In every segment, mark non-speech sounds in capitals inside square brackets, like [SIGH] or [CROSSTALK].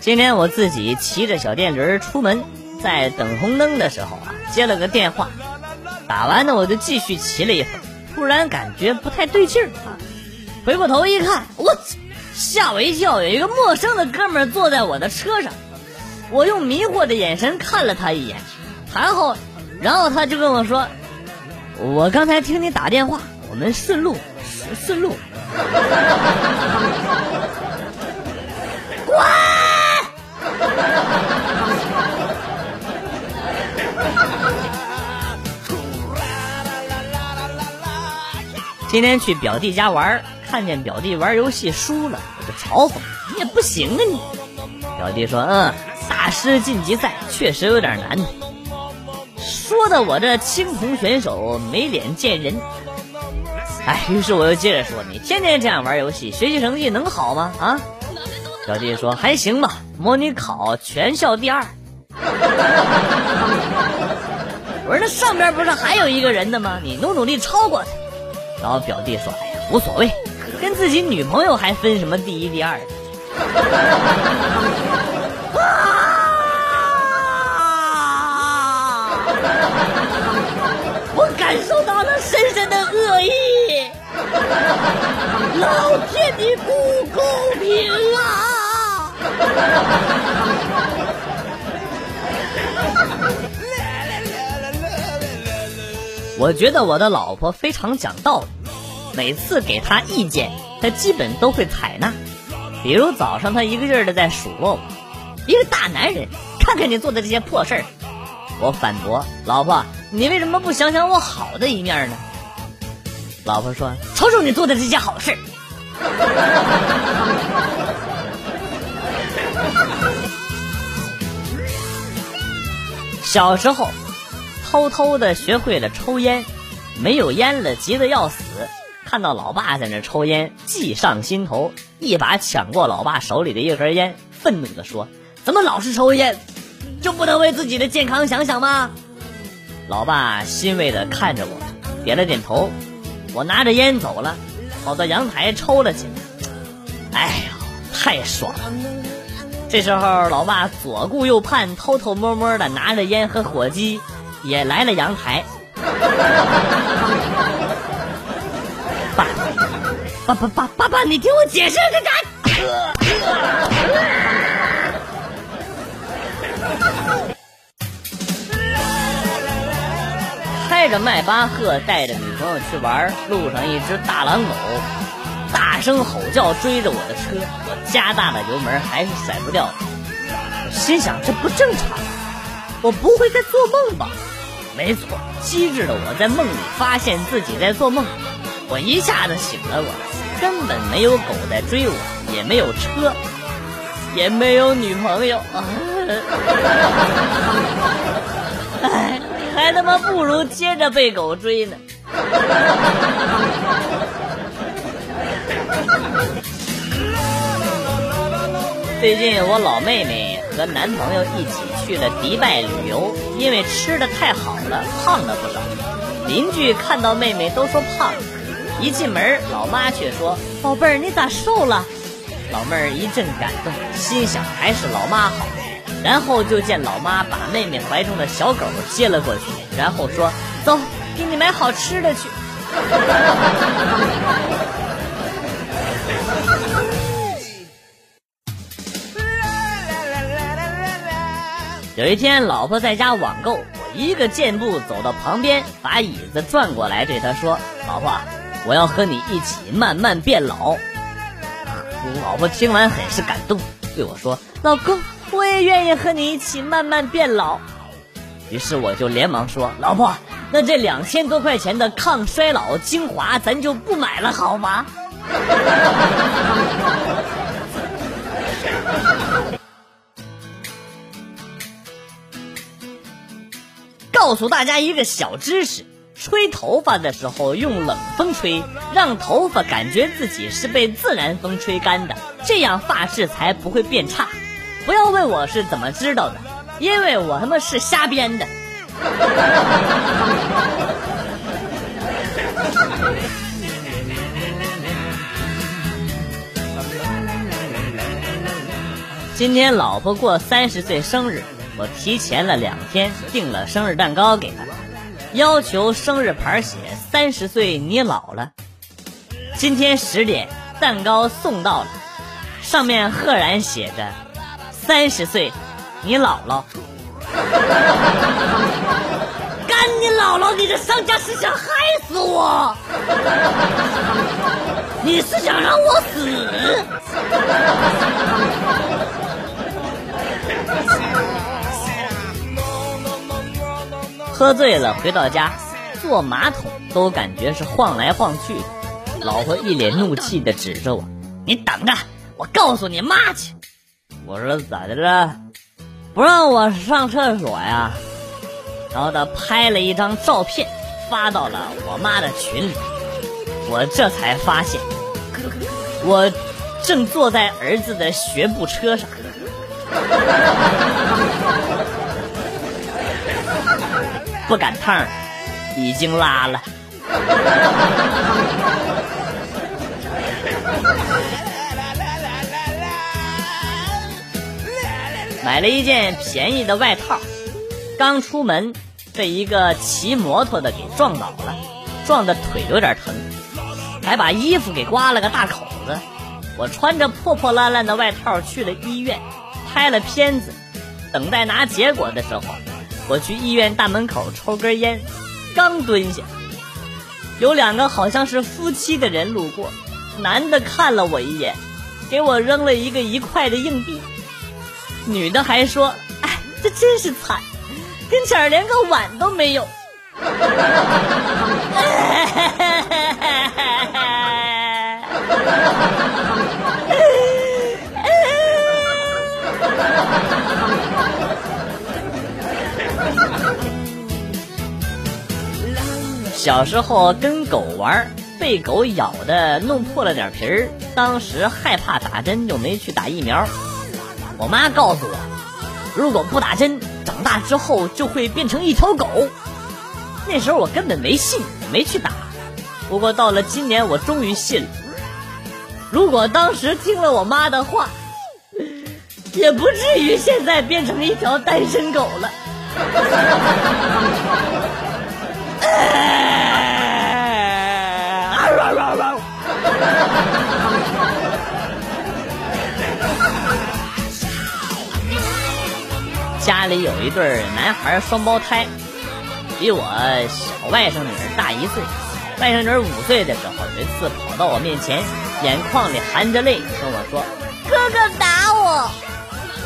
今天我自己骑着小电驴出门，在等红灯的时候啊，接了个电话，打完呢我就继续骑了一会儿，突然感觉不太对劲儿啊，回过头一看，我吓我一跳，有一个陌生的哥们坐在我的车上，我用迷惑的眼神看了他一眼，然后，然后他就跟我说，我刚才听你打电话，我们顺路，顺路。今天去表弟家玩，看见表弟玩游戏输了，我就嘲讽：“你也不行啊你！”表弟说：“嗯，大师晋级赛确实有点难。”说的我这青铜选手没脸见人。哎，于是我又接着说：“你天天这样玩游戏，学习成绩能好吗？”啊？表弟说：“还行吧，模拟考全校第二。”我说：“那上边不是还有一个人的吗？你努努力超过他。”然后表弟说：“哎呀，无所谓，跟自己女朋友还分什么第一第二？”啊 [LAUGHS] 我感受到了深深的恶意。老天，你不公平啊！我觉得我的老婆非常讲道理，每次给她意见，她基本都会采纳。比如早上，她一个劲儿的在数落我，一个大男人，看看你做的这些破事儿。我反驳老婆：“你为什么不想想我好的一面呢？”老婆说：“瞅瞅你做的这些好事。[LAUGHS] ”小时候，偷偷的学会了抽烟，没有烟了，急得要死。看到老爸在那抽烟，计上心头，一把抢过老爸手里的一盒烟，愤怒的说：“怎么老是抽烟，就不能为自己的健康想想吗？”老爸欣慰的看着我，点了点头。我拿着烟走了，跑到阳台抽了起来。哎呀，太爽了！这时候，老爸左顾右盼，偷偷摸摸的拿着烟和火机，也来了阳台。爸，爸爸爸爸爸，你听我解释，这开着迈巴赫带着女朋友去玩，路上一只大狼狗大声吼叫追着我的车，我加大了油门，还是甩不掉。心想这不正常，我不会在做梦吧？没错，机智的我在梦里发现自己在做梦，我一下子醒了过来，根本没有狗在追我，也没有车，也没有女朋友。[LAUGHS] 哎。还他妈不如接着被狗追呢！最近我老妹妹和男朋友一起去了迪拜旅游，因为吃的太好了，胖了不少。邻居看到妹妹都说胖，一进门老妈却说：“宝贝儿，你咋瘦了？”老妹儿一阵感动，心想还是老妈好。然后就见老妈把妹妹怀中的小狗接了过去，然后说：“走，给你买好吃的去。” [LAUGHS] 有一天，老婆在家网购，我一个箭步走到旁边，把椅子转过来对她说：“老婆，我要和你一起慢慢变老。”老婆听完很是感动，对我说：“老公。”我也愿意和你一起慢慢变老，于是我就连忙说：“老婆，那这两千多块钱的抗衰老精华咱就不买了，好吗？” [LAUGHS] 告诉大家一个小知识：吹头发的时候用冷风吹，让头发感觉自己是被自然风吹干的，这样发质才不会变差。不要问我是怎么知道的，因为我他妈是瞎编的。今天老婆过三十岁生日，我提前了两天订了生日蛋糕给他，要求生日牌写“三十岁你老了”。今天十点，蛋糕送到了，上面赫然写着“三十岁你姥姥”。[LAUGHS] 干你姥姥！你这商家是想害死我？[LAUGHS] 你是想让我死？[LAUGHS] 喝醉了回到家，坐马桶都感觉是晃来晃去。老婆一脸怒气的指着我：“你等着，我告诉你妈去。”我说：“咋的了？不让我上厕所呀？”然后他拍了一张照片发到了我妈的群里，我这才发现，我正坐在儿子的学步车上。不赶趟已经拉了。买了一件便宜的外套，刚出门被一个骑摩托的给撞倒了，撞的腿有点疼，还把衣服给刮了个大口子。我穿着破破烂烂的外套去了医院，拍了片子，等待拿结果的时候。我去医院大门口抽根烟，刚蹲下，有两个好像是夫妻的人路过，男的看了我一眼，给我扔了一个一块的硬币，女的还说：“哎，这真是惨，跟前连个碗都没有。[LAUGHS] 小时候跟狗玩，被狗咬的弄破了点皮儿，当时害怕打针就没去打疫苗。我妈告诉我，如果不打针，长大之后就会变成一条狗。那时候我根本没信，没去打。不过到了今年，我终于信了。如果当时听了我妈的话，[LAUGHS] 也不至于现在变成一条单身狗了。[LAUGHS] 家里有一对男孩双胞胎，比我小外甥女儿大一岁。外甥女儿五岁的时候，有一次跑到我面前，眼眶里含着泪跟我说：“哥哥打我。”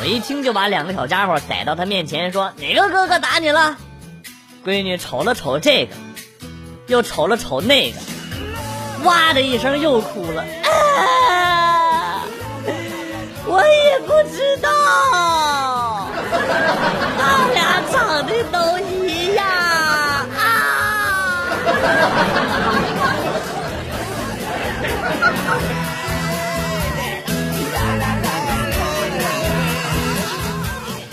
我一听就把两个小家伙逮到他面前，说：“哪个哥哥打你了？”闺女瞅了瞅这个，又瞅了瞅那个，哇的一声又哭了。啊！我也不知道，他俩长得都一样啊！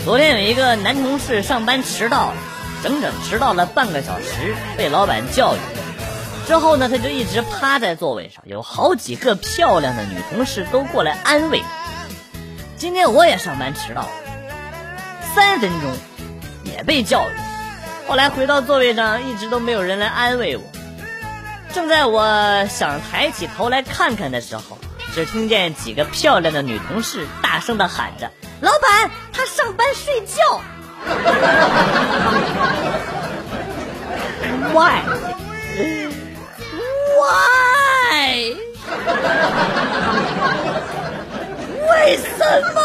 [LAUGHS] 昨天有一个男同事上班迟到了。整整迟到了半个小时，被老板教育。之后呢，他就一直趴在座位上，有好几个漂亮的女同事都过来安慰。今天我也上班迟到了，三分钟也被教育。后来回到座位上，一直都没有人来安慰我。正在我想抬起头来看看的时候，只听见几个漂亮的女同事大声的喊着：“老板，他上班睡觉。” Why? Why? 为什么？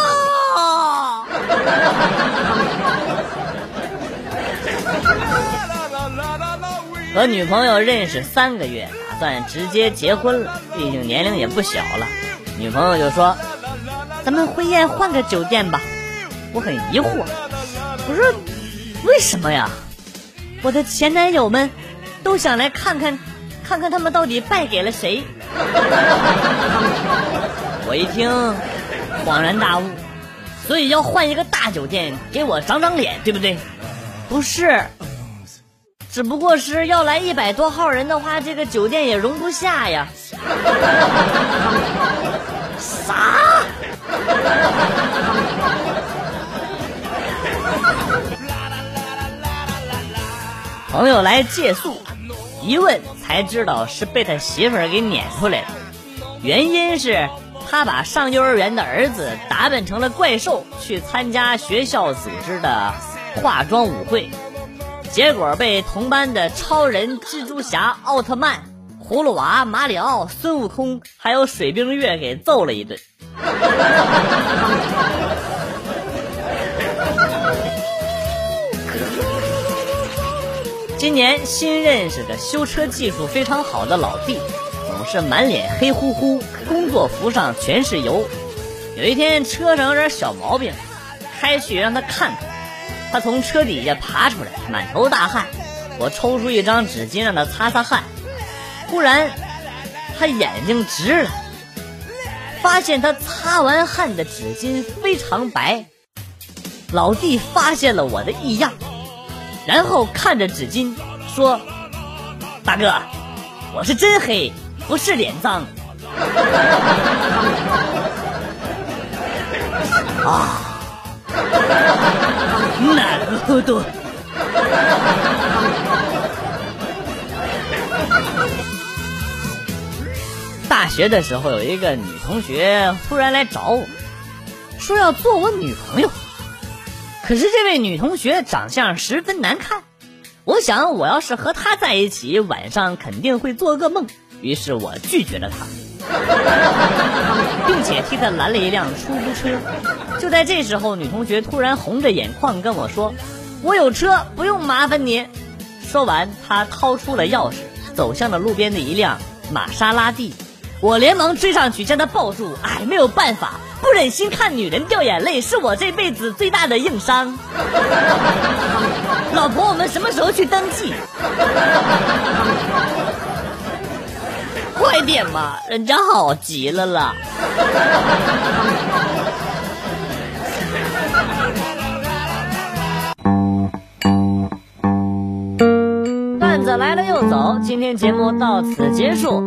和女朋友认识三个月，打算直接结婚了，毕竟年龄也不小了。女朋友就说：“咱们婚宴换个酒店吧。”我很疑惑。我说：“为什么呀？我的前男友们都想来看看，看看他们到底败给了谁。”我一听，恍然大悟，所以要换一个大酒店给我长长脸，对不对？不是，只不过是要来一百多号人的话，这个酒店也容不下呀。啥？朋友来借宿，一问才知道是被他媳妇儿给撵出来的，原因是他把上幼儿园的儿子打扮成了怪兽去参加学校组织的化妆舞会，结果被同班的超人、蜘蛛侠、奥特曼、葫芦娃、马里奥、孙悟空还有水冰月给揍了一顿。今年新认识的修车技术非常好的老弟，总是满脸黑乎乎，工作服上全是油。有一天车上有点小毛病，开去让他看看。他从车底下爬出来，满头大汗。我抽出一张纸巾让他擦擦汗。忽然，他眼睛直了，发现他擦完汗的纸巾非常白。老弟发现了我的异样。然后看着纸巾说：“大哥，我是真黑，不是脸脏。”[LAUGHS] 啊，なるほど。大学的时候，有一个女同学突然来找我，说要做我女朋友。 可是这位女同学长相十分难看，我想我要是和她在一起，晚上肯定会做噩梦。于是我拒绝了她，[LAUGHS] 并且替她拦了一辆出租车。就在这时候，女同学突然红着眼眶跟我说：“我有车，不用麻烦你。”说完，她掏出了钥匙，走向了路边的一辆玛莎拉蒂。我连忙追上去将她抱住。哎，没有办法。不忍心看女人掉眼泪，是我这辈子最大的硬伤。老婆，我们什么时候去登记？快点嘛，人家好急了啦。段子来了又走，今天节目到此结束。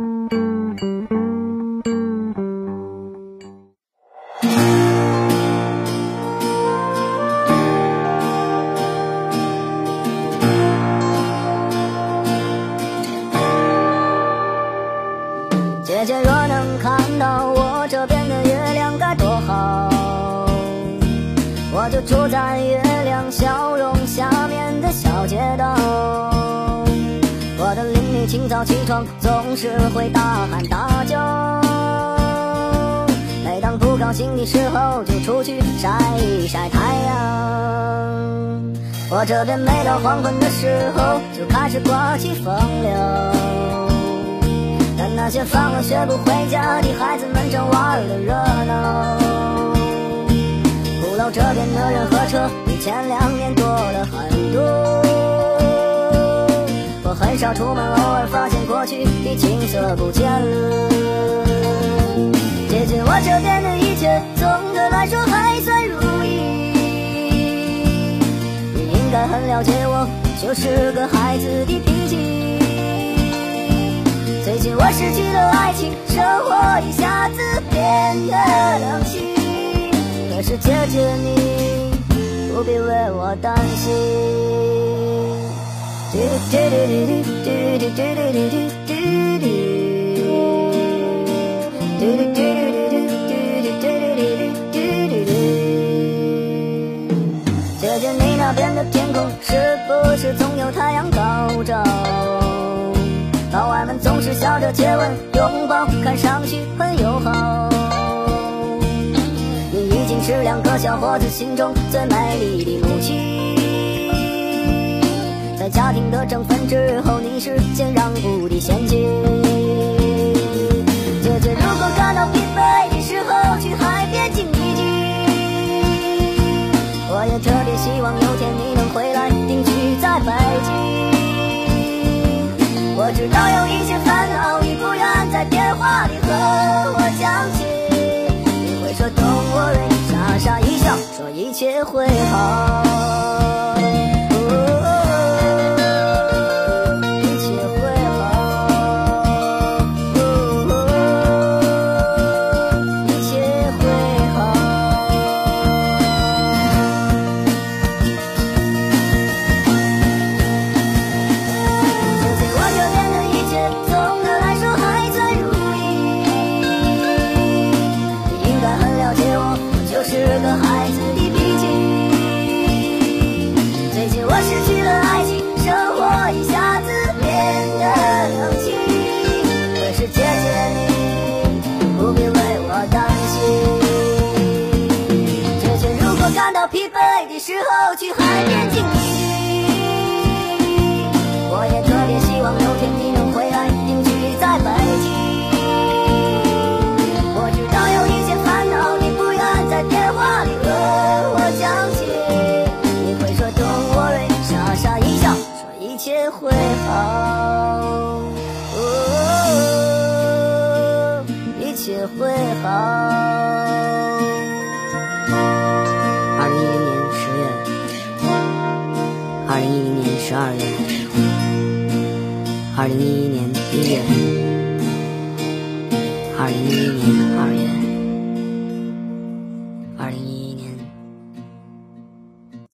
早起床总是会大喊大叫，每当不高兴的时候就出去晒一晒太阳。我这边每到黄昏的时候就开始刮起风流。那些放了学不回家的孩子们正玩的热闹，鼓楼这边的人和车比前两年多了很多。我很少出门，偶尔发现过去的景色不见了。姐姐，我这边的一切总的来说还算如意。你应该很了解我，就是个孩子的脾气。最近我失去了爱情，生活一下子变得冷清。可是姐姐你不必为我担心。姐姐你那边的天空是不是总有太阳高照？老外们总是笑着接吻、拥抱，看上去很友好。你已经是两个小伙子心中最美丽的母亲。家庭的争分之后，你是先让步的先进。姐姐，如果感到疲惫的时候，去海边静一静。我也特别希望有天你能回来定居在北京。我知道有一些烦恼，你不愿在电话里和我讲起。你会说 Don't worry，傻傻一笑，说一切会好。我是个孩子的脾气，最近我失去了爱情，生活一下子变得冷清。可是姐姐你不必为我担心，姐姐如果感到疲惫的时候，去海边静。会好。二零一零年十月。二零一零年十二月。二零一一年一月。二零一一年